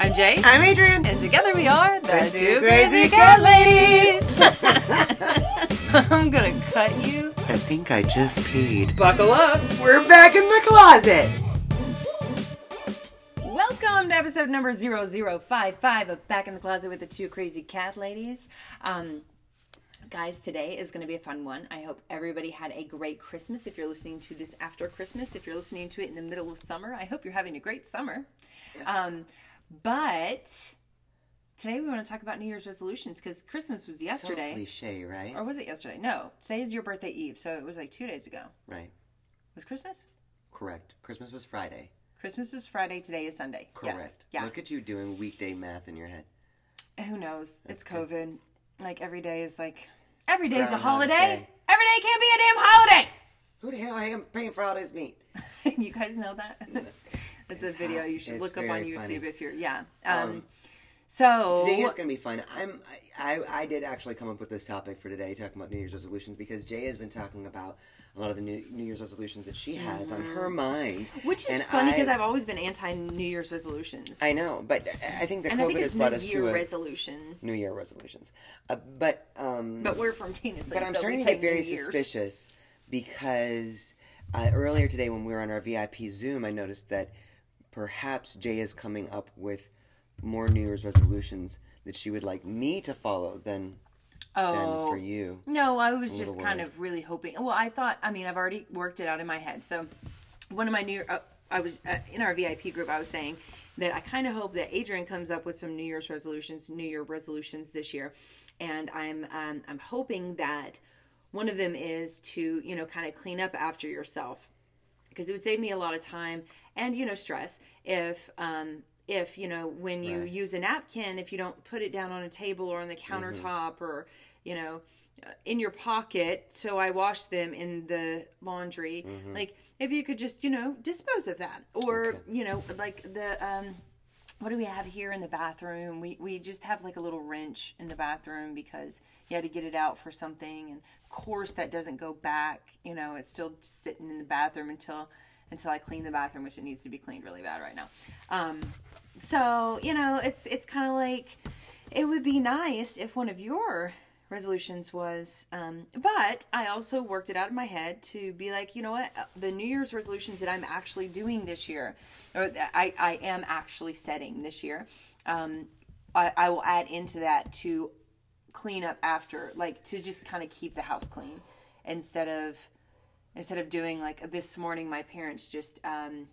I'm Jay. I'm Adrian. And together we are the, The two two crazy crazy cat cat ladies. I'm gonna cut you. I think I just peed. Buckle up. We're back in the closet. Welcome to episode number 0055 of Back in the Closet with the two crazy cat ladies. Um, guys, today is going to be a fun one. I hope everybody had a great Christmas. If you're listening to this after Christmas, if you're listening to it in the middle of summer, I hope you're having a great summer. Um, but today we want to talk about New Year's resolutions because Christmas was yesterday. So cliche, right? Or was it yesterday? No, today is your birthday eve, so it was like two days ago. Right. Was Christmas? Correct. Christmas was Friday. Christmas was Friday. Today is Sunday. Correct. Yes. Yeah. Look at you doing weekday math in your head. Who knows? It's COVID. Like every day is like every day is a holiday. Day. Every day can't be a damn holiday. Who the hell I am paying for all this meat? you guys know that? It's a video you should It's look up on YouTube funny. if you're yeah. Um, Um, so Today is gonna be fun. I'm I, I did actually come up with this topic for today, talking about New Year's resolutions, because Jay has been talking about a lot of the New, New Year's resolutions that she has on her mind. Mm-hmm. which is and funny because I've always been anti New Year's resolutions. I know, but I think that and I COVID think has brought New us Year to a resolution. New Year resolutions. Uh, but um, But we're from Tennessee. But I'm so starting to say get very suspicious because uh, earlier today when we were on our VIP Zoom, I noticed that perhaps Jay is coming up with more New Year's resolutions that she would like me to follow than than Oh. for you. No, I was just kind worried. of really hoping. Well, I thought. I mean, I've already worked it out in my head. So, one of my new, uh, I was uh, in our VIP group. I was saying that I kind of hope that Adrian comes up with some New Year's resolutions, New Year resolutions this year, and I'm um, I'm hoping that one of them is to you know kind of clean up after yourself because it would save me a lot of time and you know stress if um if you know when you Right. use a napkin if you don't put it down on a table or on the countertop or you know uh, in your pocket so i wash them in the laundry like if you could just you know dispose of that or Okay. you know like the um what do we have here in the bathroom? We we just have like a little wrench in the bathroom because you had to get it out for something, and of course that doesn't go back. You know, it's still sitting in the bathroom until until I clean the bathroom, which it needs to be cleaned really bad right now. Um, so you know, it's it's kind of like it would be nice if one of your resolutions was um, but i also worked it out in my head to be like you know what Uh, the new year's resolutions that i'm actually doing this year or I, I am actually setting this year um, I, I will add into that to clean up after like to just kind of keep the house clean instead of instead of doing like this morning my parents just um,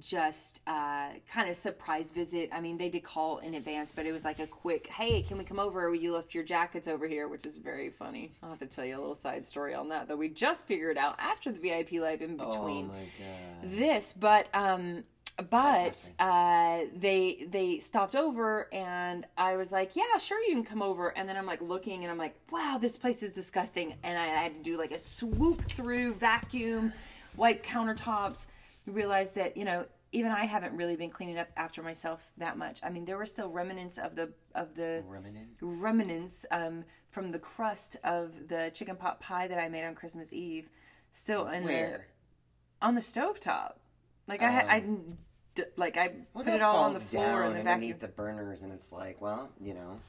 just uh, kind of surprise visit. I mean, they did call in advance, but it was like a quick, "Hey, can we come over? You left your jackets over here," which is very funny. I'll have to tell you a little side story on that that we just figured out after the VIP live in between Oh my god! this, but um, but uh, they they stopped over, and I was like, "Yeah, sure, you can come over." And then I'm like looking, and I'm like, "Wow, this place is disgusting," and I had to do like a swoop through, vacuum, wipe countertops. Realized that you know even I haven't really been cleaning up after myself that much. I mean, there were still remnants of the of the Remnants? remnants um, from the crust of the chicken pot pie that I made on Christmas Eve, still in the Where? on the stovetop. Like I, had I, d- like I Well, put it all on the floor in the underneath the burners, and it's like, well, you know,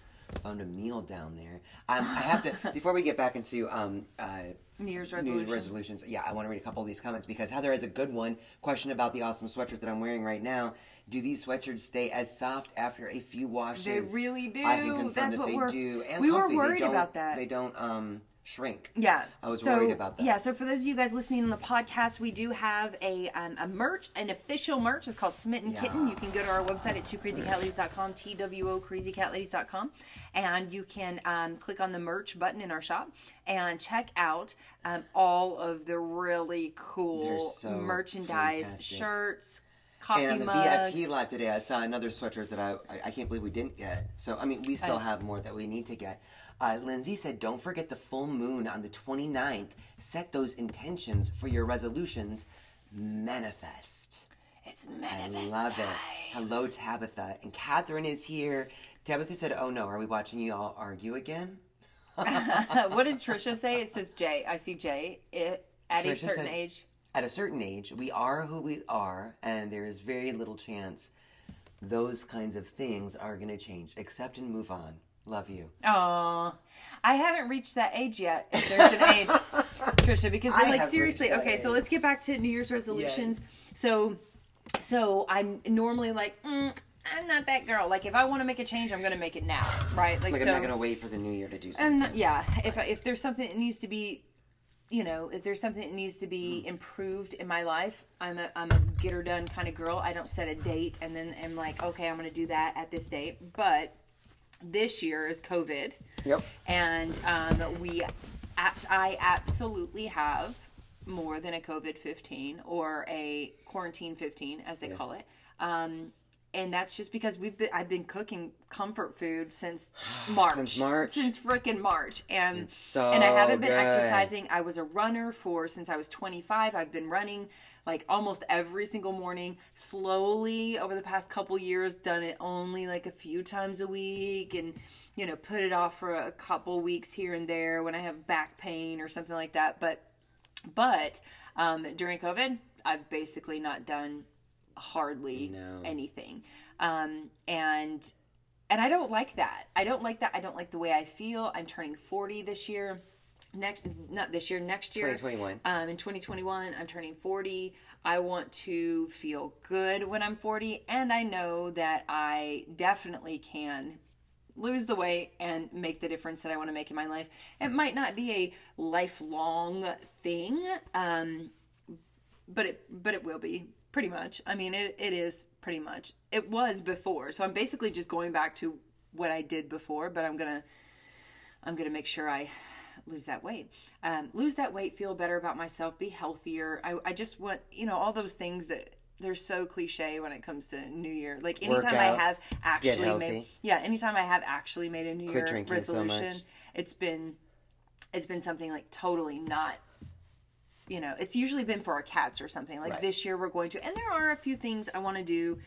found a meal down there. Um, I have to before we get back into um, uh, New Year's New. Year's resolutions. Yeah, I want to read a couple of these comments because Heather has a good one. Question about the awesome sweatshirt that I'm wearing right now. Do these sweatshirts stay as soft after a few washes? They really do. I can confirm That's that what they we're- do. And we were comfy. worried they don't, about that. They don't um, shrink. Yeah, I was so, worried about that. Yeah, so for those of you guys listening on the podcast, we do have a um, a merch, an official merch. It's called Smitten Kitten. You can go to our website at twocrazycatladies.com, T W O crazycatladies.com, and you can um, click on the merch button in our shop and check out um, all of the really cool so merchandise, fantastic. shirts, coffee And on the mugs. VIP live today, I saw another sweatshirt that I, I I can't believe we didn't get. So I mean, we still I- have more that we need to get. Uh, Lindsay said, "Don't forget the full moon on the 29th. Set those intentions for your resolutions. Manifest." It's I manifest love it. Hello, Tabitha. And Catherine is here. Tabitha said, Oh no, are we watching you all argue again? what did Trisha say? It says Jay. I see Jay. It, at a Trisha certain said- age. At a certain age, we are who we are, and there is very little chance those kinds of things are going to change. Accept and move on. Love you. Oh, I haven't reached that age yet. If there's an age, Trisha, because I like seriously, okay. So let's get back to New Year's resolutions. So, so I'm normally like, mm, I'm not that girl. Like if I want to make a change, I'm gonna make it now, right? Like, Like, so. I'm not going to wait for the new year to do something. I'm not, yeah. If if there's something that needs to be, you know, if there's something that needs to be improved in my life, I'm a I'm a get her done kind of girl. I don't set a date and then am like, okay, I'm gonna do that at this date. But this year is COVID, Yep. and um, we, abs- I absolutely have more than a COVID 15 or a quarantine 15, as they call it. Um, and that's just because we've been I've been cooking comfort food since March. Since March. Since frickin' March. And so and I haven't been good. exercising. I was a runner for since I was 25. I've been running like almost every single morning. Slowly over the past couple years done it only like a few times a week and you know, put it off for a couple weeks here and there when I have back pain or something like that. But but um, during COVID, I've basically not done hardly No. anything. Um, and and I don't like that. I don't like that. I don't like the way I feel. I'm turning 40 this year. Next, not this year, next year. 2021. Um, in 2021, I'm turning 40. I want to feel good when I'm 40, and I know that I definitely can lose the weight and make the difference that I want to make in my life. It might not be a lifelong thing, um, but it but it will be pretty much. I mean, it, it is pretty much. It was before, so I'm basically just going back to what I did before. But I'm gonna I'm gonna make sure I lose that weight, um, lose that weight, feel better about myself, be healthier. I I just want you know all those things that. They're so cliche when it comes to New Year. Like anytime I have actually made, yeah, anytime I have actually made a New Year drinking so resolution, it's been it's been something like totally not you know it's usually been for our cats or something. Like Right. this year we're going to and there are a few things i want to do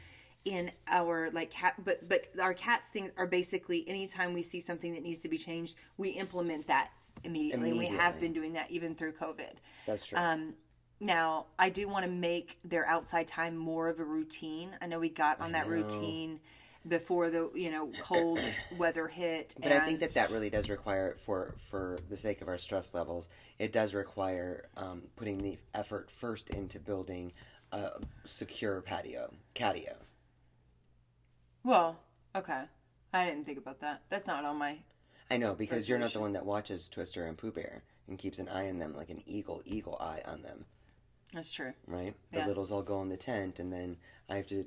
in our like cat but but our cats things are basically anytime we see something that needs to be changed we implement that immediately, and we have been doing that even through covid. That's true. um, now i do want to make their outside time more of a routine. I know we got on that routine before the you know cold weather hit But I think that that really does require, for for the sake of our stress levels, it does require um, putting the effort first into building a secure patio, catio. well okay i didn't think about that that's not on my I know because you're not the one that watches Twister and Pooh Bear and keeps an eye on them like an eagle, eagle eye on them, that's true right? The Yeah. littles all go in the tent, and then I have to.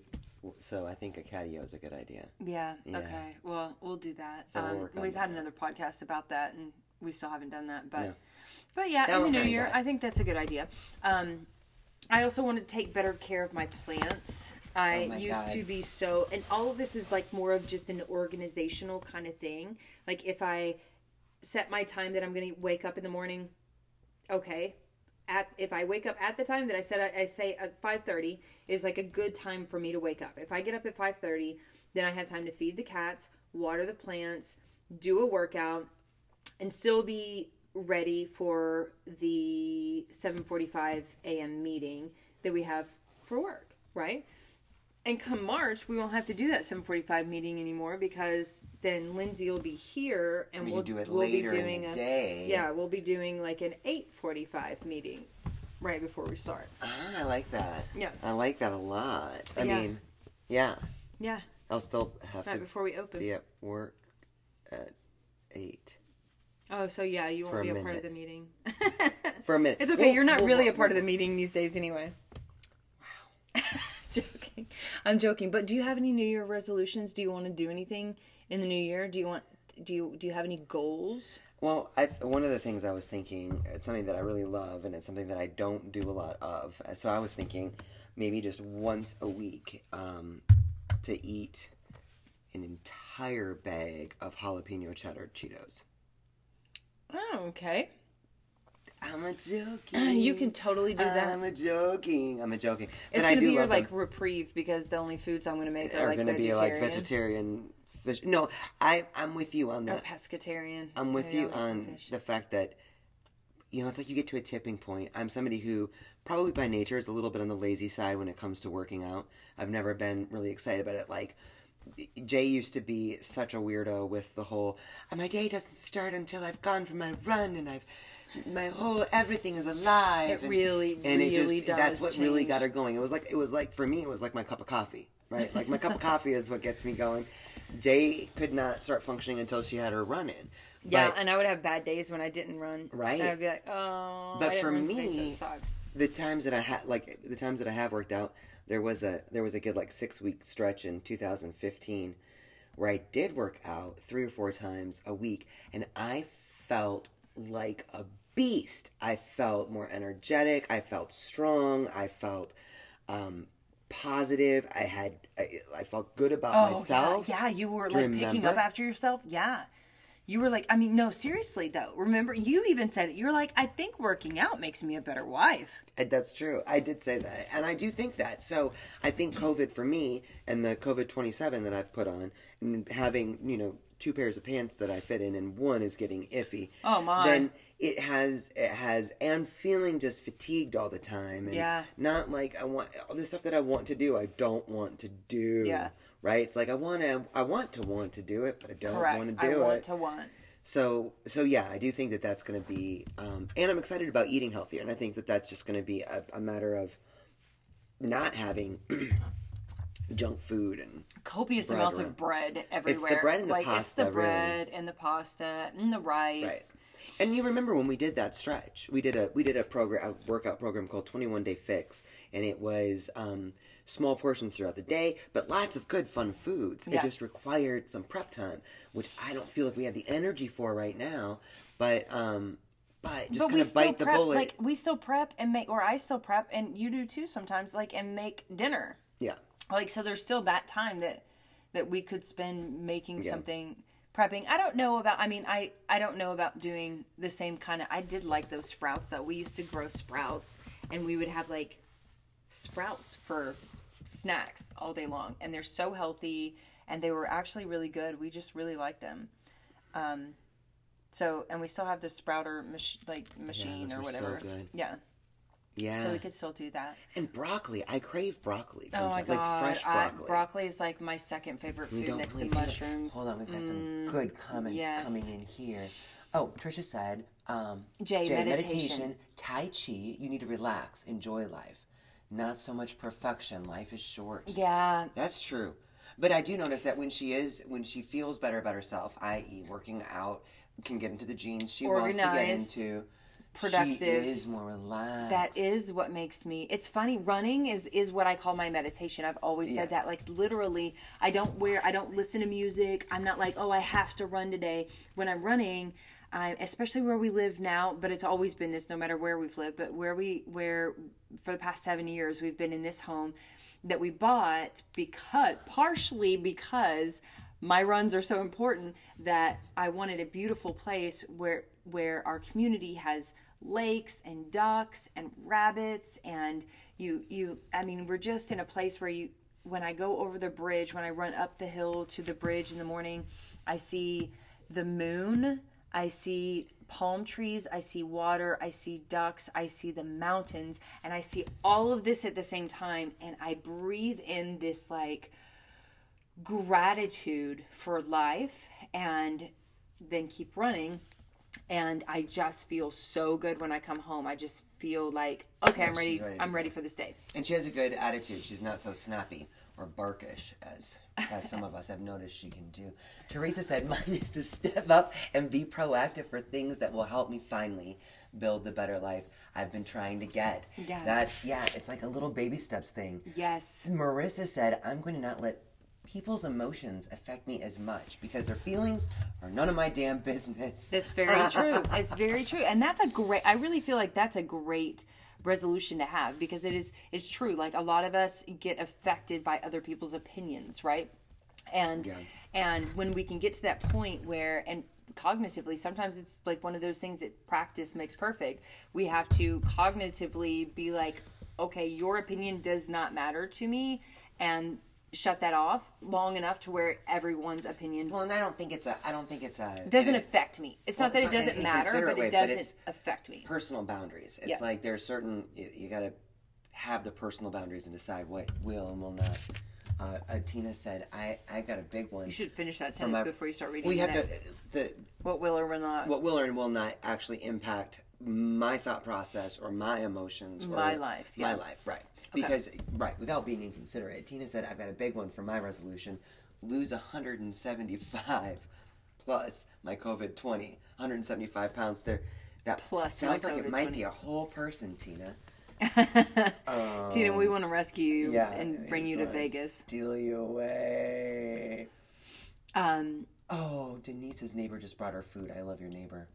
So I think a catio is a good idea. Yeah, Yeah. Okay. Well, we'll do that. So we'll um, on we've had that. another podcast about that, and we still haven't done that. But, No. but yeah, That in the new year. I think that's a good idea. Um, I also want to take better care of my plants. I Oh used God. to be so, and all of this is like more of just an organizational kind of thing. Like if I set my time that I'm going to wake up in the morning, okay. At if I wake up at the time that I said I, I say at five thirty is like a good time for me to wake up. If I get up at five thirty, then I have time to feed the cats, water the plants, do a workout, and still be ready for the 7:45 a.m. meeting that we have for work, right? And come March, we won't have to do that 7:45 meeting anymore because then Lindsay will be here and We we'll do it we'll later be in doing the a day. yeah, we'll be doing like an 8:45 meeting right before we start. Ah, I like that. Yeah. I like that a lot. I Yeah. mean, yeah, Yeah, I'll still have right to before we open. be at work at eight Oh, so yeah, you won't be a part of the meeting. for a minute. It's okay. Well, You're not well, really a well, part of the meeting these days, anyway. Wow. joking. I'm joking. But do you have any New Year resolutions? Do you want to do anything in the new year? Do you want? Do you do you have any goals? Well, I, one of the things I was thinking, it's something that I really love, and it's something that I don't do a lot of. So I was thinking maybe just once a week um, to eat an entire bag of jalapeno cheddar Cheetos. Oh, okay. I'm a joking. You can totally do that. I'm a joking. I'm a joking. It's gonna do be your like them. reprieve because the only foods I'm gonna make are, are like going to be like vegetarian fish. No, I I'm with you on that. pescatarian. I'm with Maybe you I'll make some on the fact that you know, it's like you get to a tipping point. I'm somebody who probably by nature is a little bit on the lazy side when it comes to working out. I've never been really excited about it. Like Jay used to be such a weirdo with the whole my day doesn't start until I've gone for my run and I've my whole everything is alive. It and- really, and it really just, That's does what really got her going. It was like it was like for me, it was like my cup of coffee, right? Like my cup of coffee is what gets me going. Jay could not start functioning until she had her run in. Yeah, But- and I would have bad days when I didn't run. Right. And I'd be like, oh, But for run today, so me- it sucks. the times that I had like the times that I have worked out, there was a there was a good like six week stretch in 2015 where I did work out three or four times a week, and I felt like a beast. I felt more energetic. I felt strong. I felt um, positive. I had I, I felt good about myself. Oh, Yeah, yeah, you were like picking up after yourself. Yeah. You were like, I mean, no, seriously though. Remember, you even said it. You were like, I think working out makes me a better wife. And That's true. I did say that. And I do think that. So I think COVID for me and the COVID 27 that I've put on, and having, you know, two pairs of pants that I fit in and one is getting iffy. Oh, my. Then it has, it has, and feeling just fatigued all the time. And Yeah. Not like I want, all the stuff that I want to do, I don't want to do. Yeah. Right? It's like I want to, I want to want to do it, but I don't Correct. want to do I do want it. to want. So, so yeah, I do think that that's going to be, um, and I'm excited about eating healthier, and I think that that's just going to be a, a matter of not having junk food and Copious Bread, amounts right. of bread everywhere. It's the bread and the like, It's the pasta, really. bread and the pasta and the rice. right. And you remember when we did that stretch? We did a we did a program a workout program called 21 Day Fix, and it was um, small portions throughout the day, but lots of good fun foods. Yeah. It just required some prep time, which I don't feel like we have the energy for right now. But um, but just kind of bite the prep, bullet. like we still prep and make, or I still prep, and you do too sometimes, like and make dinner. yeah. like so there's still that time that that we could spend making Yeah. something prepping. I don't know about i mean i i don't know about doing the same kind of i did like those sprouts though. We used to grow sprouts and we would have like sprouts for snacks all day long and they're so healthy and they were actually really good. We just really liked them. Um so and we still have the sprouter mach- like machine those or so whatever. good. yeah Yeah. so we could still do that And broccoli, I crave broccoli. From Oh my time, god! like fresh I- broccoli. broccoli is like my second favorite food don't next to really mushrooms. Hold on, we've got some good comments yes. coming in here. Oh, Trisha said, um, Jay, meditation. Tai Chi, you need to relax, enjoy life. Not so much perfection. Life is short. Yeah, That's true. But I do notice that when she is, when she feels better about herself, i.e., working out, can get into the jeans she wants to get into, productive. she is more relaxed. that is what makes me. It's funny. Running is is what I call my meditation. I've always said Yeah. that. Like literally, I don't wear. I don't listen to music. I'm not like, oh, I have to run today. When I'm running. I, especially where we live now, but it's always been this no matter where we've lived. But where we, where for the past seven years, we've been in this home that we bought because, partially because my runs are so important that I wanted a beautiful place where where our community has lakes and ducks and rabbits and you you I mean we're just in a place where you when I go over the bridge when I run up the hill to the bridge in the morning I see the moon I see palm trees I see water I see ducks I see the mountains and I see all of this at the same time and I breathe in this like gratitude for life and then keep running and I just feel so good when I come home. I just feel like okay, I'm ready. ready I'm go. ready for this day. And she has a good attitude. She's not so snappy or barkish as as some of us have noticed she can do. Teresa said, "Mine is to step up and be proactive for things that will help me finally build the better life I've been trying to get." Yeah. That's yeah. It's like a little baby steps thing. Yes. Marissa said, "I'm going to not let." People's emotions affect me as much because their feelings are none of my damn business. That's very true. It's very true. And that's a great I really feel like that's a great resolution to have because it is it's true. Like a lot of us get affected by other people's opinions, right? And Yeah. and when we can get to that point where and cognitively sometimes it's like one of those things that practice makes perfect. We have to cognitively be like, okay, your opinion does not matter to me and shut that off long enough to where everyone's opinion Well, and I don't think it's a. I don't think it's a. It doesn't affect me. It's Well, not that it's it not doesn't matter, but it doesn't it's affect me. personal boundaries. It's Yeah. like there's certain you, you got to have the personal boundaries and decide what will and will not. Uh, uh, Tina said, "I I got a big one." You should finish that sentence my- before you start reading. We have next. to the What will or will not? what will or will not actually impact my thought process or my emotions or My life, my life right because right without being inconsiderate tina said i've got a big one for my resolution. Lose 175 plus my covid 20 175 pounds there. That Plus sounds like it might 20. be a whole person tina. Tina, we want to rescue you Um, yeah and bring you to Vegas. steal you away. Um, oh denise's neighbor just brought her food. I love your neighbor.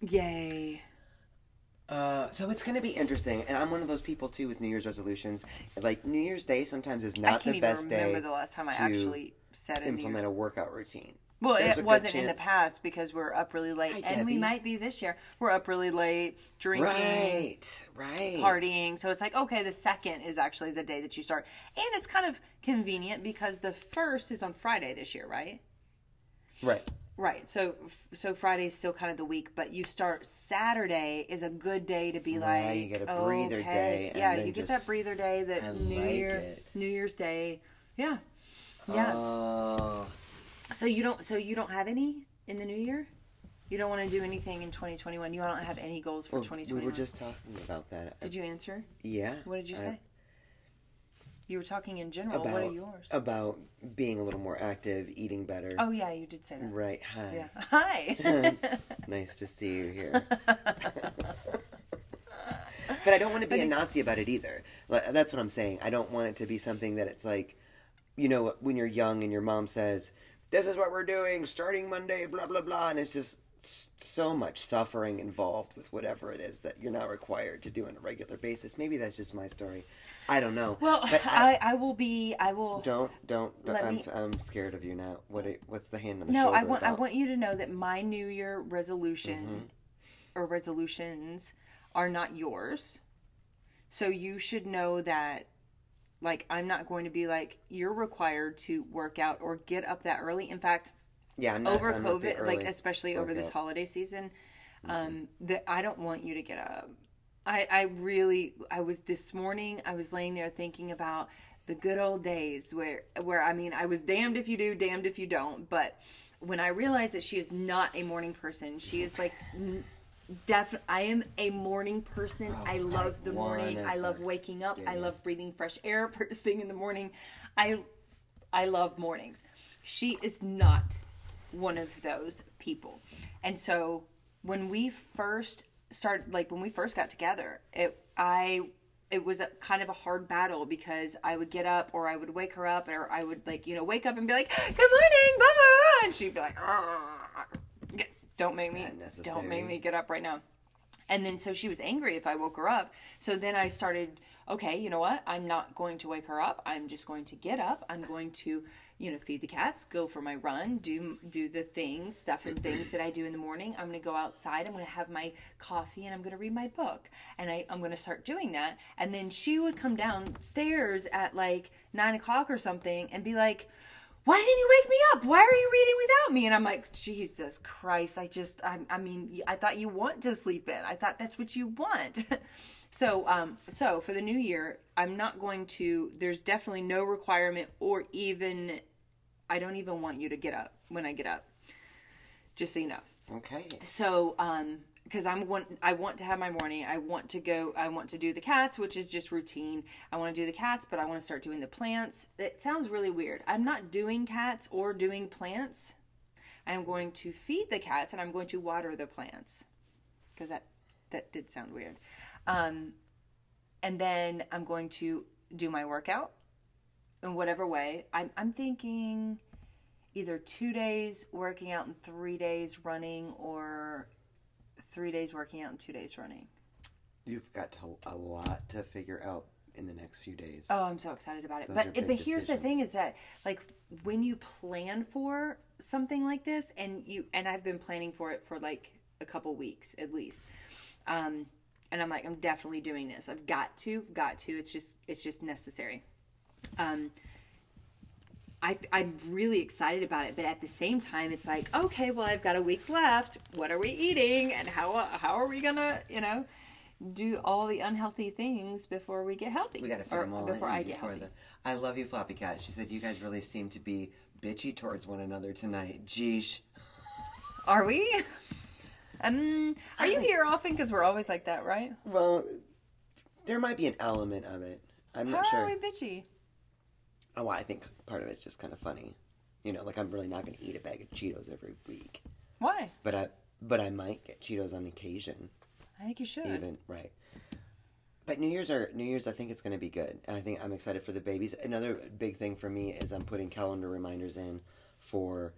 Yay. Uh, so it's going to be interesting, and I'm one of those people too with New Year's resolutions. Like New Year's Day sometimes is I not the best remember day the last time I actually said a implement a workout routine. Well, There's it wasn't in the past because we're up really late, Hi, and we might be this year. We're up really late, drinking, Right, right. partying. So it's like, okay, the second is actually the day that you start, and it's kind of convenient because the first is on Friday this year, right? Right. Right. So so Friday's still kind of the week, but you start Saturday is a good day to be Right, like you get a breather okay. day, Yeah, you get just- that breather day that I New like Year it. New Year's Day. Yeah. Yeah. Oh, so you don't so you don't have any in the new year? You don't want to do anything in 2021. You don't have any goals for well, we 2021. were just talking about that. Did you answer? Yeah. What did you I- say? You were talking in general. About, what are yours? About being a little more active, eating better. oh yeah, you did say that. Right. Hi. Yeah. Hi. nice to see you here. but I don't want to be a Nazi about it either. That's what I'm saying. I don't want it to be something that it's like, you know, when you're young and your mom says, "This is what we're doing starting Monday," blah blah blah, and it's just so much suffering involved with whatever it is that you're not required to do on a regular basis. Maybe that's just my story. I don't know. well, But I, I will be. I will. don't don't. Let I'm, me- I'm scared of you now. What it- what's the hand on the No, shoulder? I want. I want you to know that my New Year resolution Mm-hmm. or resolutions are not yours. So you should know that. Like I'm not going to be like you're required to work out or get up that early. In fact, Yeah, not, over I'm COVID, like especially over this holiday season, um, that I don't want you to get up. I, I really, I was this morning. I was laying there thinking about the good old days where, where I mean, I was damned if you do, damned if you don't. But when I realized that she is not a morning person, she is like. Definitely, I am a morning person. I love the morning. I love waking up. I love breathing fresh air first thing in the morning. I I love mornings. She is not one of those people. And so when we first started like when we first got together, it I it was a kind of a hard battle because I would get up or I would wake her up or I would like, you know, wake up and be like, "Good morning." Blah blah blah and she'd be like. "Don't make me don't make me get up right now." And then so she was angry if I woke her up. So then I started, okay, you know what? I'm not going to wake her up. I'm just going to get up. I'm going to, you know, feed the cats, go for my run, do do the things, stuff and things that I do in the morning. I'm going to go outside. I'm going to have my coffee and I'm going to read my book. And I, I'm going to start doing that. And then she would come downstairs at like nine o'clock or something and be like, why didn't you wake me up? Why are you reading without me? And I'm like, Jesus Christ, I just, I, I mean, I thought you want to sleep in. I thought that's what you want. so, um, so for the new year, I'm not going to, there's definitely no requirement or even, I don't even want you to get up when I get up. Just so you know. Okay. so um because i'm want i want to have my morning. I want to go i want to do the cats which is just routine. I want to do the cats but i want to start doing the plants. It sounds really weird. I'm not doing cats or doing plants. I'm going to feed the cats and i'm going to water the plants. Because that that did sound weird. Um and then i'm going to do my workout in whatever way. I'm, I'm thinking either two days working out and three days running or three days working out and two days running. You've got to, a lot to figure out in the next few days. oh i'm so excited about it. Those but but here's the thing is that like when you plan for something like this and you and i've been planning for it for like a couple weeks at least um and i'm like i'm definitely doing this. I've got to got to. It's just it's just necessary um I, I'm really excited about it, but at the same time, it's like, okay, well, I've got a week left. What are we eating, and how how are we gonna, you know, do all the unhealthy things before we get healthy? We gotta fit or them all before in I get before healthy. the. I love you, Floppy Cat. She said you guys really seem to be bitchy towards one another tonight. Geesh. Are we? Um, are you here often? Because we're always like that, right? Well, there might be an element of it. I'm How not are sure. we bitchy? Oh, well, I think part of it's just kind of funny. You know, like I'm really not going to eat a bag of Cheetos every week, Why? but I but I might get Cheetos on occasion. I think you should. Even right. But New Year's are New Year's. I think it's going to be good, and I think I'm excited for the babies. Another big thing for me is I'm putting calendar reminders in for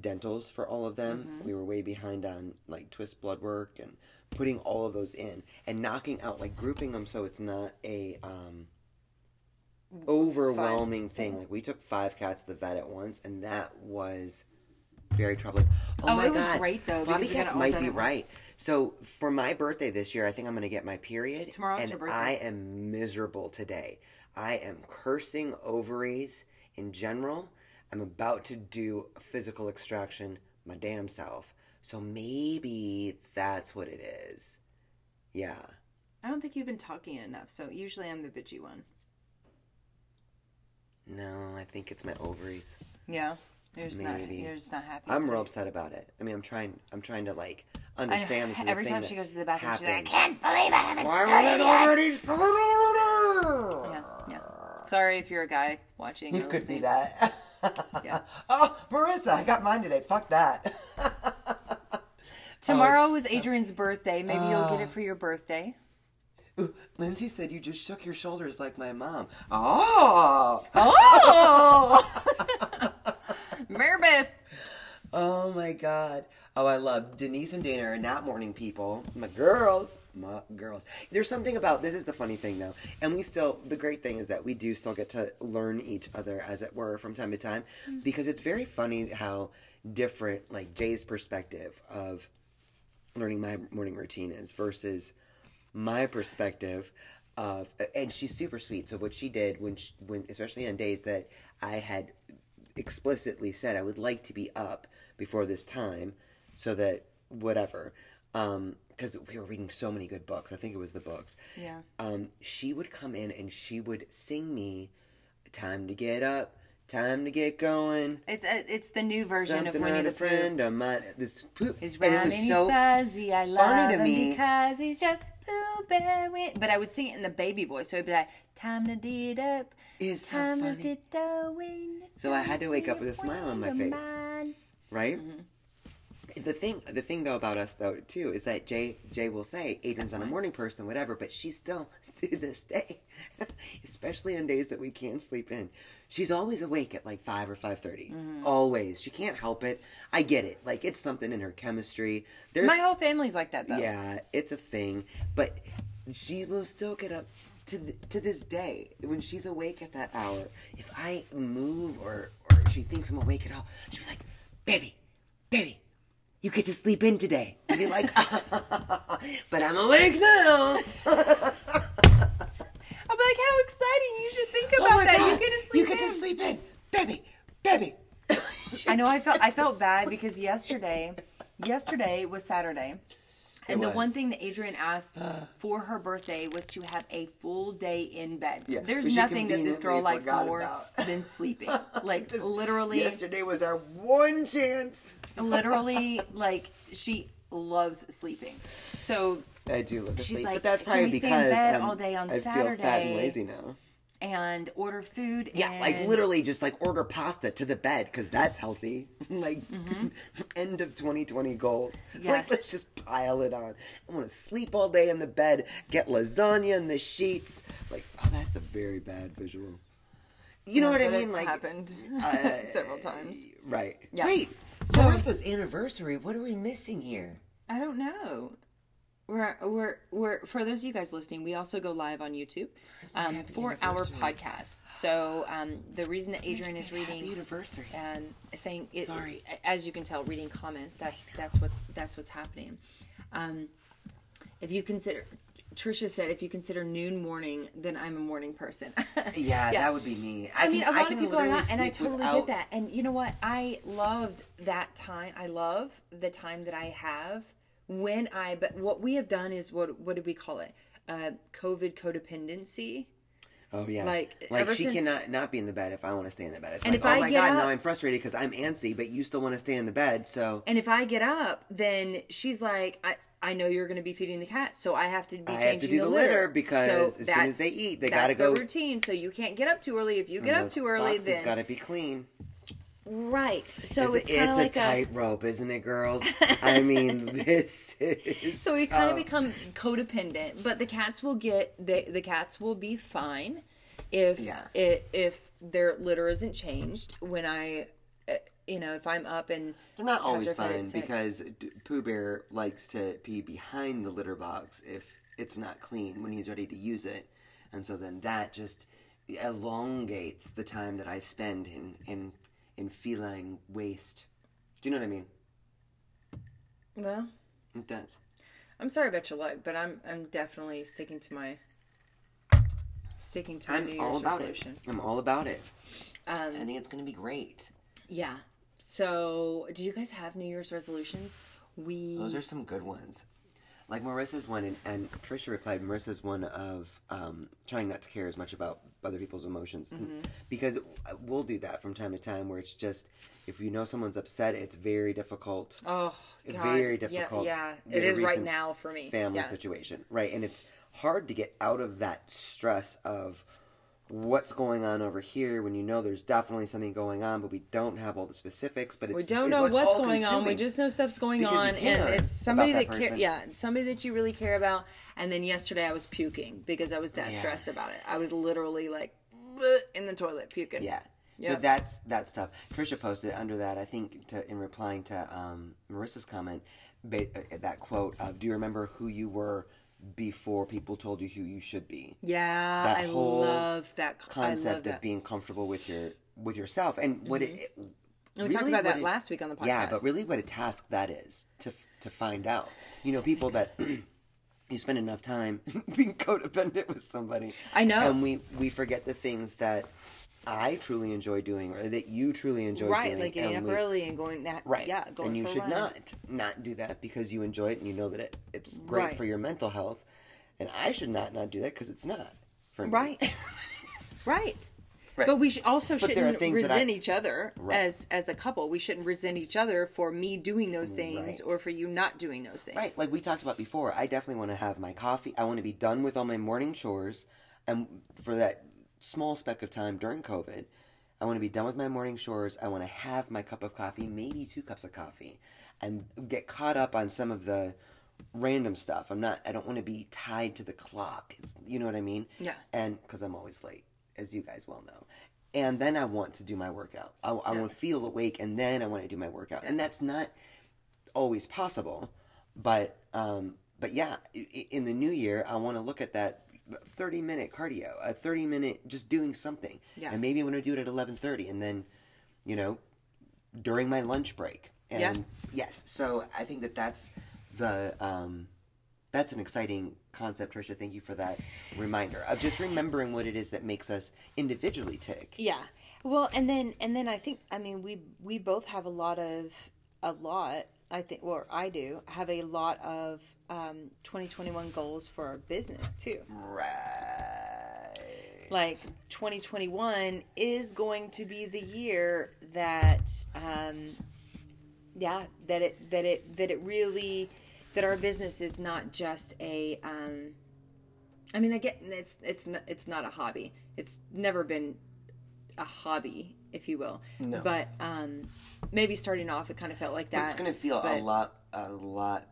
dentals for all of them. Mm-hmm. We were way behind on like twist blood work and putting all of those in and knocking out like grouping them so it's not a um, overwhelming thing. Like we took five cats to the vet at once, and that was very troubling. Oh, Oh, my it was god, great, though, Floppy cats might be right. So for my birthday this year, I think I'm going to get my period. Tomorrow's and your birthday. I am miserable today. I am cursing ovaries in general. I'm about to do a physical extraction my damn self. So maybe that's what it is. Yeah. I don't think you've been talking enough. So usually I'm the bitchy one. No, I think it's my ovaries. Yeah. You're just Maybe. not. You're just not happy. I'm real upset about it. I mean, I'm trying. I'm trying to like understand. This is Every time she goes to the bathroom, she's like, I can't believe I haven't Why started would it yet." already start over? Yeah, yeah. Sorry if you're a guy watching. You or could be listening. that. Yeah. Oh, Marissa, I got mine today. Fuck that. Tomorrow Oh, is Adrian's birthday. Maybe you'll get it ah. for your birthday. Ooh, Lindsay said you just shook your shoulders like my mom. Ah! Oh. Oh! Meredith. Oh my god. Oh, I love Denise and Dana are not morning people. My girls, my girls. There's something about this is the funny thing though, and we still the great thing is that we do still get to learn each other as it were from time to time, mm-hmm. because it's very funny how different like Jay's perspective of learning my morning routine is versus my perspective of and she's super sweet so what she did when she, when especially on days that i had explicitly said i would like to be up before this time so that whatever um because we were reading so many good books i think it was the books Yeah. um she would come in and she would sing me time to get up time to get going It's a, it's the new version something of Winnie the a Pooh. friend of mine this poop He's and it was so fuzzy. I love funny to him me. because he's just Pooh Bear. Win-" But I would sing it in the baby voice, so it'd be like, "Time to get up, It's so time funny. to get going." So I had to wake up with a smile on my face. Mine. right? Mm-hmm. The thing, the thing though about us though too is that Jay Jay will say Adrian's not a morning person, whatever, but she's still to this day, especially on days that we can't sleep in. She's always awake at like five or five mm-hmm. Always, she can't help it. I get it. Like it's something in her chemistry. There's My whole family's like that, though. yeah, it's a thing, but she will still get up to th- to this day when she's awake at that hour. If I move or or she thinks I'm awake at all, she'll be like, "Baby, baby, you get to sleep in today." I'd be like, "But I'm awake now." Be like, "How exciting! You should think Oh about my that. God, You get to sleep in. You get in." to sleep in, baby, baby. I know. I felt I felt bad because yesterday, yesterday was Saturday, and the one thing that Adrian asked for her birthday was to have a full day in bed. Yeah, There's nothing that this girl likes more about. than sleeping. Like This- literally, yesterday was our one chance. Literally, like she loves sleeping. So I do love to She's sleep, like, but that's "Can probably we stay in because bed um, all day on I feel fat and lazy now. and order food. Yeah, like literally just like order pasta to the bed because that's healthy. like end of 2020 goals. Yeah. Like let's just pile it on. I want to sleep all day in the bed, get lasagna in the sheets. Like oh, that's a very bad visual. You know what I mean? it's Like happened uh, several times. right. Yeah. Wait, So- Marissa's anniversary. What are we missing here? I don't know. We're we're we're for those of you guys listening, we also go live on YouTube um, for our podcast. So um, the reason that Adrian is reading anniversary. and saying it, Sorry. as you can tell, reading comments. That's that's what's that's what's happening. Um, if you consider Trisha said, if you consider noon morning, then I'm a morning person. Yeah, that would be me. I, I mean, can, a lot can of people are not, and I totally without- get that. And you know what? I loved that time. I love the time that I have when I. But what we have done is what what did we call it? Uh, COVID codependency. Oh yeah, Like, like she since- cannot not be in the bed if I want to stay in the bed. It's And like, if oh I my get god, up- now I'm frustrated because I'm antsy, but you still want to stay in the bed. So And if I get up, then she's like, I. I know you're going to be feeding the cat, so I have to be I have changing to do the the litter, litter because So as soon as they eat, they gotta the go- routine. So you can't get up too early. If you get up too early, boxes then got to be clean. right. So it's it's, it's a like a, tightrope, isn't it, girls? I mean, this is So we kind of become codependent, but the cats will get the the cats will be fine if Yeah. i if their litter isn't changed when I you know if I'm up and They're not always are fed at fine because Pooh Bear likes to pee behind the litter box if it's not clean when he's ready to use it, and so then that just elongates the time that I spend in in in feline waste. Do you know what I mean? well It does. I'm sorry about your luck, but I'm I'm definitely sticking to my sticking to my I'm Year's all about resolution. it. I'm all about it. Um, I think it's gonna be great. yeah. So, do you guys have New Year's resolutions? We Those are some good ones. Like Marissa's one, and, and Trisha replied, Marissa's one of um, trying not to care as much about other people's emotions. Mm-hmm. Because we'll do that from time to time where it's just, if you know someone's upset, it's very difficult. oh God. very difficult. Yeah, Very it is right now for me. family yeah. situation. Right. And it's hard to get out of that stress of what's going on over here when you know there's definitely something going on, but we don't have all the specifics. But it's, We don't know like what's going on. We just know stuff's going on, and it's somebody that, that care. Yeah, somebody that you really care about. And then yesterday I was puking because I was that Yeah. stressed about it. I was literally like in the toilet puking. Yeah. So that's that's tough. Trisha posted under that. I think to in replying to um, Marissa's comment, ba- uh, that quote of "Do you remember who you were before people told you who you should be?" yeah. That I love that love Concept that. of being comfortable with your with yourself and what it. Mm-hmm. And we talked about that it- last week on the podcast. Yeah, but really, what a task that is to to find out. You know, people that you spend enough time being codependent with somebody. I know. and we we forget the things that I truly enjoy doing, or that you truly enjoy right, doing. Right, like getting up we- early and going. That, Right. Yeah, going and you should not not do that because you enjoy it and you know that it, it's great Right. for your mental health. And I should not not do that because it's not for me. Right. right. Right. But we should also But shouldn't that I- resent each other Right. as as a couple. We shouldn't resent each other for me doing those mm, things Right. or for you not doing those things. Right, like we talked about before, I definitely want to have my coffee. I want to be done with all my morning chores, and for that small speck of time during COVID, I want to be done with my morning chores. I want to have my cup of coffee, maybe two cups of coffee, and get caught up on some of the random stuff. I'm not. I don't want to be tied to the clock. It's, you know what I mean? Yeah. And because I'm always late, as you guys well know. And then I want to do my workout. I, I Yeah. want to feel awake, and then I want to do my workout. And that's not always possible but um but yeah in the new year i want to look at that 30 minute cardio a 30 minute just doing something Yeah. and maybe i want to do it at 11.30 and then you know during my lunch break and Yeah. yes so i think that that's the um that's an exciting concept trisha thank you for that reminder of just remembering what it is that makes us individually tick Yeah. Well, and then and then I think I mean we we both have a lot of a lot I think or I do have a lot of um 2021 goals for our business too. right Like 2021 is going to be the year that um yeah, that it that it that it really that our business is not just a um I mean, I get it's it's not, it's not a hobby. It's never been a hobby, if you will. No. But um, maybe starting off, it kind of felt like that. it's gonna feel a lot a lot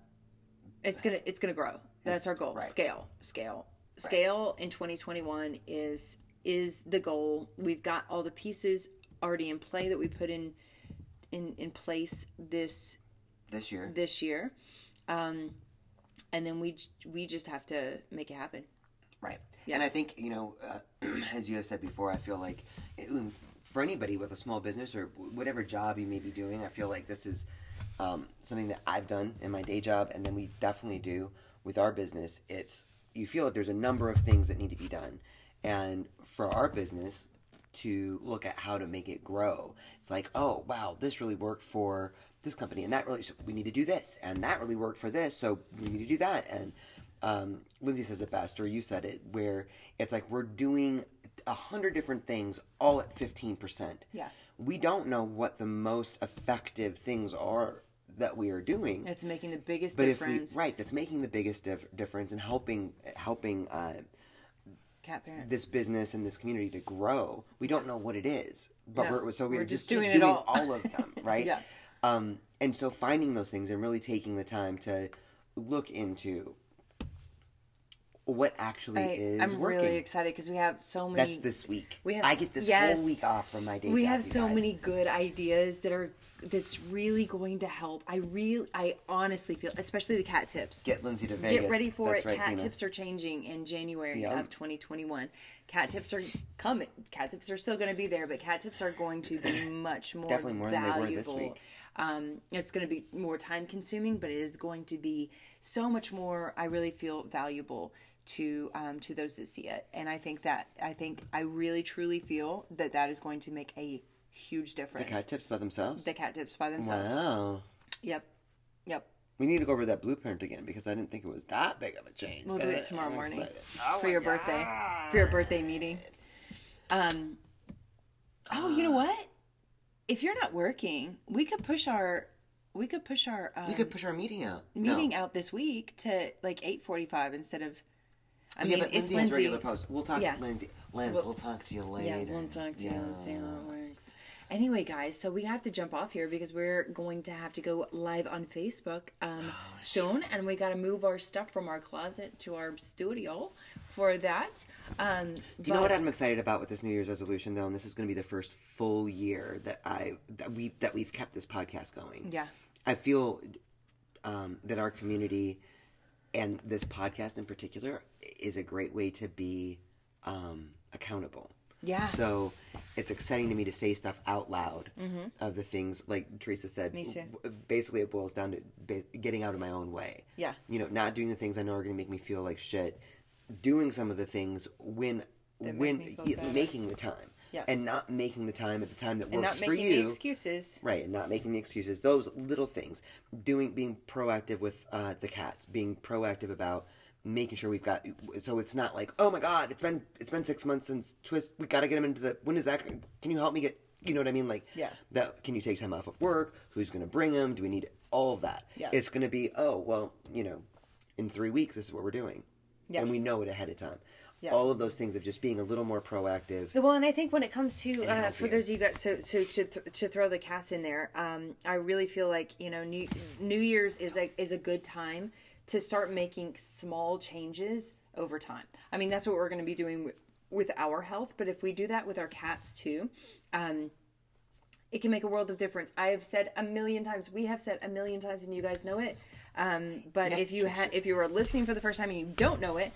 It's gonna it's gonna grow. That's our goal. right. Scale, scale, scale. In 2021 is is the goal. We've got all the pieces already in play that we put in in in place this this year this year, um, and then we we just have to make it happen. Right. Yeah. And I think, you know, uh, as you have said before, I feel like it, um, for anybody with a small business or whatever job you may be doing, I feel like this is um, something that I've done in my day job, and then we definitely do with our business. It's you feel that there's a number of things that need to be done, and for our business to look at how to make it grow, it's like, oh wow, this really worked for this company, and that really so we need to do this, and that really worked for this, so we need to do that, and um, Lindsay says it best, or you said it, where it's like we're doing a hundred different things all at fifteen percent. Yeah. We don't know what the most effective things are that we are doing. It's making the biggest but difference. if we right, that's making the biggest dif- difference and helping helping uh, Cat parents. this business and this community to grow. We don't know what it is, but No, we're so we're, we're just, just doing doing, it all. all. of them, right? Yeah. Um, and so finding those things and really taking the time to look into what actually I, is I'm working. really excited because we have so many. That's this week. We have- I get this yes. whole week off from my day. we job, have so guys. many good ideas that are that's really going to help. I really, I honestly feel, especially the cat tips. Get Lindsay to Vegas. Get ready for That's it. right, cat Tina. tips are changing in January Yeah. of 2021. Cat tips are coming. Cat tips are still going to be there, but cat tips are going to be much more Definitely more than they valuable. were this week. Um, it's going to be more time consuming, but it is going to be so much more. I really feel valuable to um, to those that see it, and I think that I think I really truly feel that that is going to make a huge difference. The cat tips by themselves. the cat tips by themselves. Wow. Yep, yep. We need to go over that blueprint again because I didn't think it was that big of a change. We'll do it tomorrow I'm morning excited. Oh for my your birthday. For your birthday meeting. Um. Oh, you know what? If you're not working, we could push our we could push our um, We could push our meeting out. meeting no. out this week to like eight forty five instead of. I yeah, mean, but if Lindsay has regular posts. We'll talk Yeah. to Lindsay. Lindsay, we'll, talk to you later. yeah, we'll talk to you. Let's see how it works. Anyway, guys, so we have to jump off here because we're going to have to go live on Facebook um, Oh, soon, and we got to move our stuff from our closet to our studio for that. Um, Do you know what I'm excited about with this New Year's resolution though? And this is going to be the first full year that I that we that we've kept this podcast going. Yeah. I feel um, that our community and this podcast in particular is a great way to be um, accountable. Yeah. So it's exciting to me to say stuff out loud of the things like Teresa said. Mm-hmm. Me too. Basically, it boils down to ba- getting out of my own way. Yeah. You know, not doing the things I know are going to make me feel like shit. Doing some of the things when make when y- making the time. Yeah. And not making the time at the time that and works not for you. the excuses. Right, and not making the excuses. Those little things. Doing, being proactive with uh, the cats. Being proactive about making sure we've got. So it's not like, oh my god, it's been it's been six months since Twist. We got to get him into the. When is that? Can you help me get? You know what I mean? Like, Yeah. That can you take time off of work? Who's going to bring him? Do we need all of that? Yeah. It's going to be oh well, you know, in three weeks this is what we're doing, Yeah. and we know it ahead of time. Yeah. All of those things of just being a little more proactive. Well, and I think when it comes to uh, for those of you guys, so so to th- to throw the cats in there, um, I really feel like you know New New Year's is a is a good time to start making small changes over time. I mean, that's what we're going to be doing with, with our health, but if we do that with our cats too, um, it can make a world of difference. I have said a million times, we have said a million times, and you guys know it. Um, but if you had, if you were listening for the first time and you don't know it,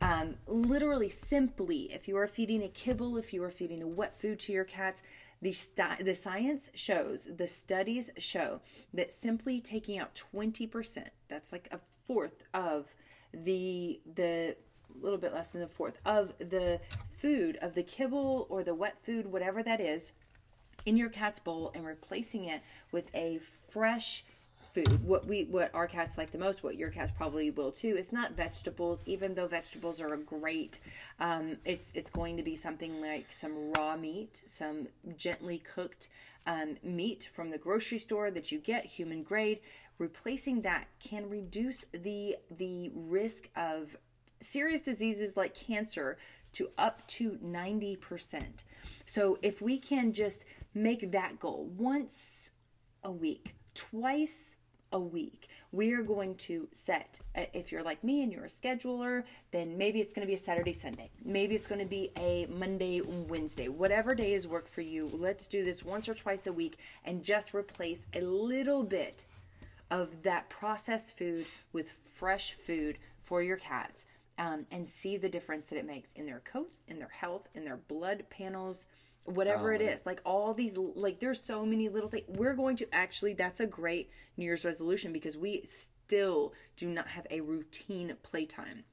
um, literally, simply, if you are feeding a kibble, if you are feeding a wet food to your cats, the the science shows, the studies show that simply taking out twenty percent, that's like a fourth of the the little bit less than the fourth of the food of the kibble or the wet food, whatever that is, in your cat's bowl and replacing it with a fresh food what we what our cats like the most what your cats probably will too it's not vegetables even though vegetables are a great um, it's it's going to be something like some raw meat some gently cooked um, meat from the grocery store that you get human grade replacing that can reduce the the risk of serious diseases like cancer to up to 90%. So if we can just make that goal once a week, twice a week, we are going to set, uh, if you're like me and you're a scheduler, then maybe it's going to be a Saturday, Sunday. Maybe it's going to be a Monday, Wednesday. Whatever days work for you, let's do this once or twice a week and just replace a little bit of that processed food with fresh food for your cats um, and see the difference that it makes in their coats, in their health, in their blood panels, whatever it is. Like all these, like there's so many little things. We're going to actually, that's a great New Year's resolution because we still do not have a routine playtime.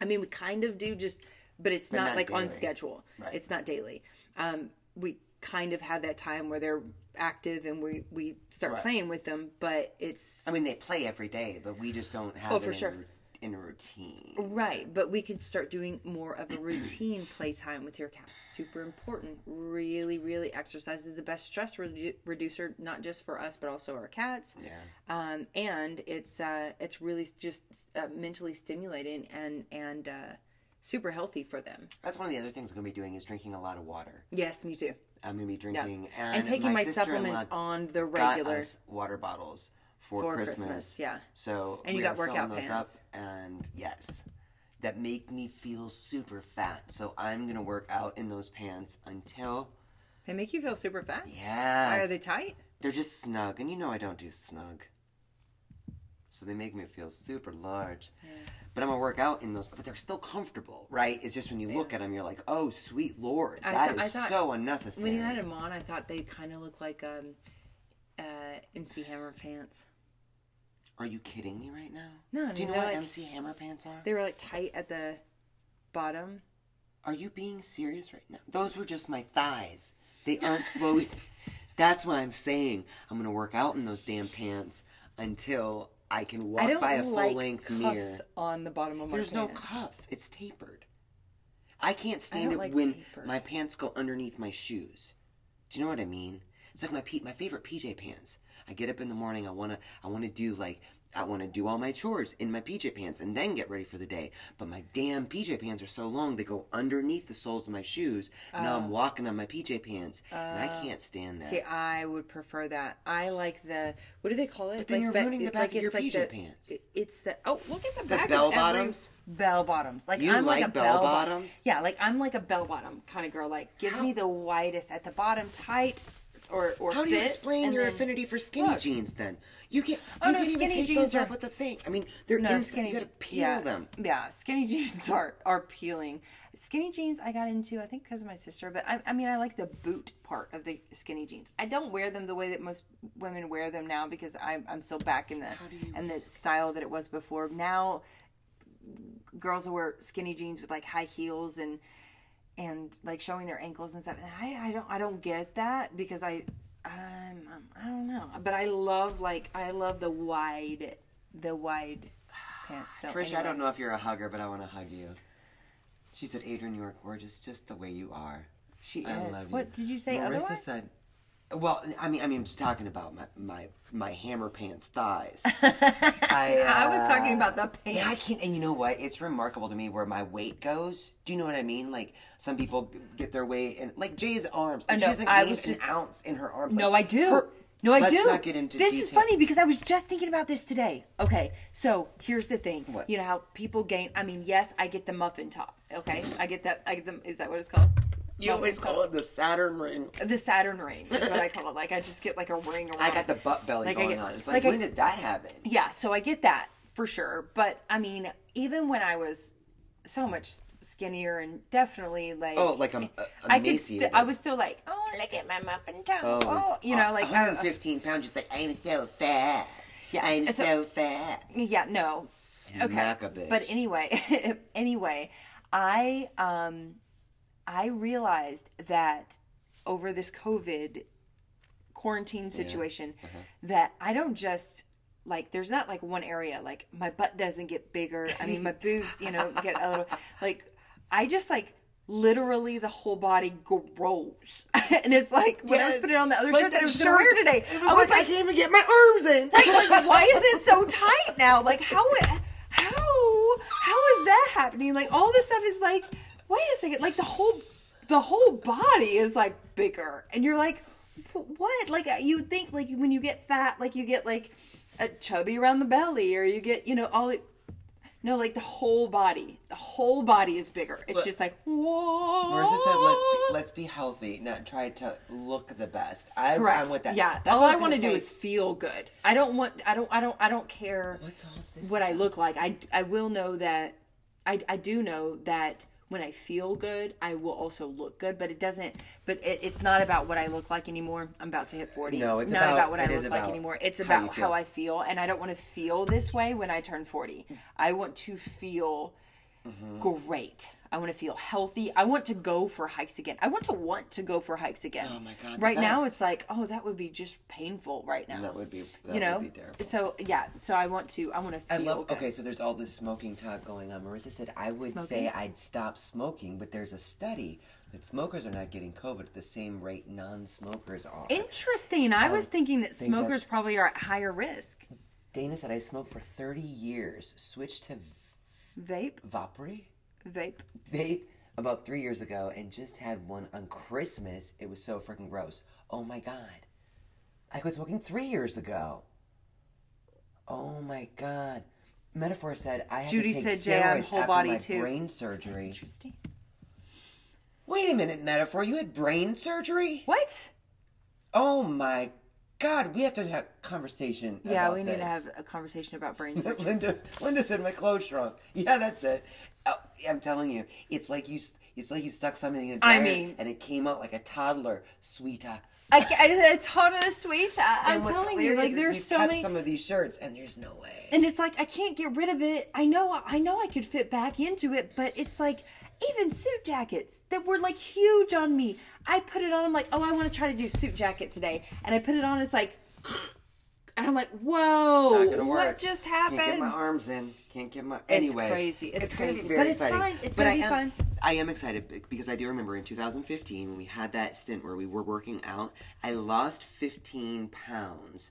I mean, we kind of do just, but it's not, not like on schedule. Right. It's not daily. Um, we kind of have that time where they're active and we we start Right. playing with them, but it's I mean, they play every day, but we just don't have Oh, for sure. A, in a routine. Right, but we could start doing more of a routine playtime with your cats. Super important. Really, really, exercise is the best stress redu- reducer, not just for us, but also our cats. Yeah. Um, and it's uh, it's really just uh, mentally stimulating and and uh, super healthy for them. That's one of the other things I'm going to be doing is drinking a lot of water. Yes, me too. I'm going to be Yeah. drinking And, taking my, sister-in-law supplements on the got regular. us water bottles for, For Christmas. Christmas, yeah. So And you got workout those pants. up, and yes, that make me feel super fat. So I'm gonna work out in those pants until They make you feel super fat. yes, Are they tight? they're just snug, and you know I don't do snug. So they make me feel super large. But I'm gonna work out in those, but they're still comfortable, right? It's just when you look at them, you're like, "Oh, sweet lord, I that th- is so unnecessary." When you had them on, I thought they kind of looked like um, uh, MC Hammer pants. Are you kidding me right now? No, I Do you know what like- MC Hammer pants are? They were like tight at the bottom. Are you being serious right now? Those were just my thighs. They aren't flowy. That's what I'm saying. I'm gonna work out in those damn pants until I can I walk don't by a full like length mirror. on the bottom of my pants. There's no cuff. It's tapered. I can't stand don't it like when taper. my pants go underneath my shoes. Do you know what I mean? It's like my P- my favorite PJ pants. I get up in the morning. I wanna I wanna do like I want to do all my chores in my PJ pants and then get ready for the day. But my damn PJ pants are so long they go underneath the soles of my shoes. now I'm oh. walking on my PJ pants and I oh. can't stand that. See, I would prefer that. I like the what do they call it? But then you're be- ruining the back of your PJ pants. it- It's the oh look at the back bell of every- bottoms? Bell bottoms. Like You I'm like, like a bell bell bo- bottoms? Yeah, like I'm like a bell bottom kind of girl. Like give me the widest at the bottom, tight or or How do you fit, explain and your then- affinity for skinny Look. jeans then? You can't. Oh, you no, can't even skinny take jeans those are- off with the thing. I mean, they're No, inside. skinny. You gotta peel yeah, them. Yeah, skinny jeans are are peeling. Skinny jeans I got into I think because of my sister, but I, I mean I like the boot part of the skinny jeans. I don't wear them the way that most women wear them now because I'm I'm still back in the in the style that it was before. Now girls will wear skinny jeans with like high heels and and like showing their ankles and stuff. And I, I don't I don't get that because I um, I don't know. But I love like I love the wide the wide pants. So Trisha, I don't know if you're a hugger, but I want to hug you. She said, "Adrian, you are gorgeous, just the way you are." She I is. love you. What did you say Marissa otherwise? said, "Well, I mean, I mean, I'm just talking about my my my hammer pants thighs." I, I was uh, talking about the pants. Yeah, I can't. And you know what? It's remarkable to me where my weight goes. Do you know what I mean? Like some people get their weight, and like Jay's arms. And know, she hasn't I was just- an ounce in her arms. No, Like, I do. her- no, I Let's do. not get into this is funny because I was just thinking about this today. Okay, so here's the thing. What? You know how people gain? I mean, yes, I get the muffin top. Okay, I get that. I get them. Is that what it's called? You always call it the Saturn ring. The Saturn ring. That's what I call it. Like I just get like a ring around. I got the butt belly Like, going get- on. It's like, like I- when did that happen? Yeah, so I get that for sure. But I mean, even when I was so much skinnier and definitely like Oh, like I'm uh, I could emaciated. I was still like, oh look at my muffin toe. Oh, Oh, you know, like I- 115 pounds. Just like I'm so fat. Yeah, I'm it's so fat. yeah, no. Smack a bitch. But anyway, anyway, I um I realized that over this COVID quarantine situation Uh-huh. that I don't just like there's not like one area like my butt doesn't get bigger. I mean my boobs, you know, get a little like I just like literally the whole body grows. and it's like when I was Yes. putting on the other Like shirt that that I was gonna wear today. Was I was like, I can't even get my arms in. like, why is it so tight now? Like, how, how, how is that happening? Like, all this stuff is like, wait a second, like the whole, the whole body is like bigger, and you're like, what? Like, uh, you think like when you get fat, like you get like a chubby around the belly, or you get, you know, all. No, like the whole body, the whole body is bigger. It's Look. just like whoa. Marissa said, "Let's be, let's be healthy, not try to look the best." I, Correct. I'm with that. Yeah. That's all what I, was want to do is feel good. I don't want. I don't. I don't. I don't care. What's all this? what I look like. I, I will know that I, I do know that when I feel good, I will also look good. But it doesn't. But it, it's not about what I look like anymore. I'm about to hit forty. No, it's not about- about, what I look like anymore. It's about how, feel. I feel, and I don't want to feel this way when I turn forty. I want to feel mm-hmm. great. I want to feel healthy. I want to go for hikes again. I want to want to go for hikes again. Oh my God, Right now it's like, oh, that would be just painful right now. That would be. That you know. Would be terrible. So yeah, so I want to. I want to feel. I love. good. Okay, so there's all this smoking talk going on. Marissa said I would say I'd stop smoking, but there's a study that smokers are not getting COVID at the same rate non-smokers are. Interesting. I was thinking that think smokers probably are at higher risk. Dana said I smoked for 30 years, switched to Vape, Vapori vape. vape about three years ago, and just had one on Christmas. It was so freaking gross. Oh my god, I quit smoking three years ago. Oh my god. Metaphor said I had Judy to take said, "Jay, steroids whole after body my too." brain surgery. Interesting. Wait a minute, Metaphor, you had brain surgery? What? Oh my god, we have to have a conversation. Yeah, about we need to this. have a conversation about brain surgery. Linda, Linda said my clothes shrunk. Yeah, that's it. Oh, I'm telling you, it's like you, it's like you stuck something in a I mean- and it came out like a toddler, sweeter. I, I, it's hot sweet. I, I'm telling you, like there's so many, some of these shirts, and there's no way. and it's like I can't get rid of it. I know, I know, I could fit back into it, but it's like even suit jackets that were like huge on me. I put it on. I'm like, oh, I want to try to do suit jacket today, and I put it on. It's like, and I'm like, whoa, Not gonna work. what just happened? Can't get my arms in. Can't get my. Anyway, it's crazy. It's gonna crazy. be very But it's exciting. fine. It's but gonna I be am, fun. I am excited because I do remember in 2015 when we had that stint where we were working out. I lost 15 pounds,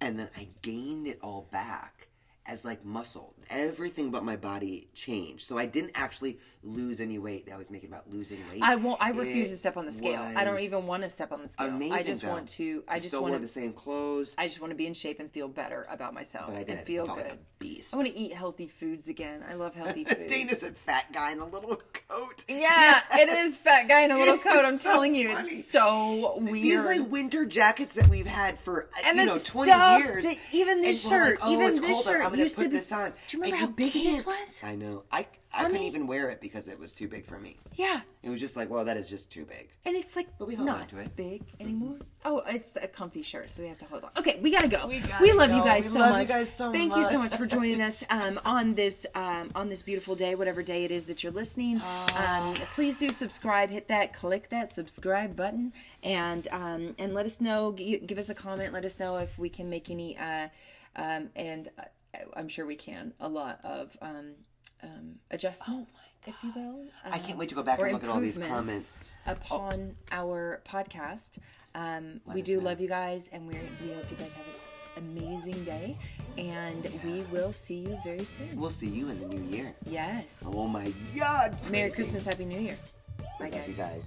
and then I gained it all back as like muscle. Everything but my body changed. So I didn't actually lose any weight. That I was making about losing weight. I won't. I refuse It to step on the scale. I don't even want to step on the scale. Amazing. I just though. want to. I You just want to. the same clothes. I just want to be in shape and feel better about myself but I and didn't. feel good. like beast. I want to eat healthy foods again. I love healthy foods. Dana's a fat guy in a little coat. yeah, it is fat guy in a little coat. I'm so telling you, funny. it's so weird. These like winter jackets that we've had for uh, and you know twenty stuff years. that- even this and shirt, like, oh, even it's this cold, shirt I'm put to be- this on. Do you remember And how big this can't. was? I know. I I, I couldn't mean- even wear it because it was too big for me. yeah, It was just like, well, that is just too big. and it's like But we hold on to it. big anymore. Oh, it's a comfy shirt, so we have to hold on. Okay, we gotta go. We We, gotta love you guys We so love you much. guys so Thank you so much. much for joining us um, on this um, on this beautiful day, whatever day it is that you're listening. Um, please do subscribe. Hit that, click that subscribe button, and um, and let us know. Give us a comment. Let us know if we can make any. Uh, um, and uh, I'm sure we can. A lot of. Um, um, adjustments, if you will. I can't wait to go back and look at all these comments. upon our podcast. Um, we do know. love you guys, and we we hope you guys have an amazing day, and we will see you very soon. We'll see you in the new year. Yes. Oh my God! Merry. Christmas, Happy New Year. Bye, Love you guys. guys.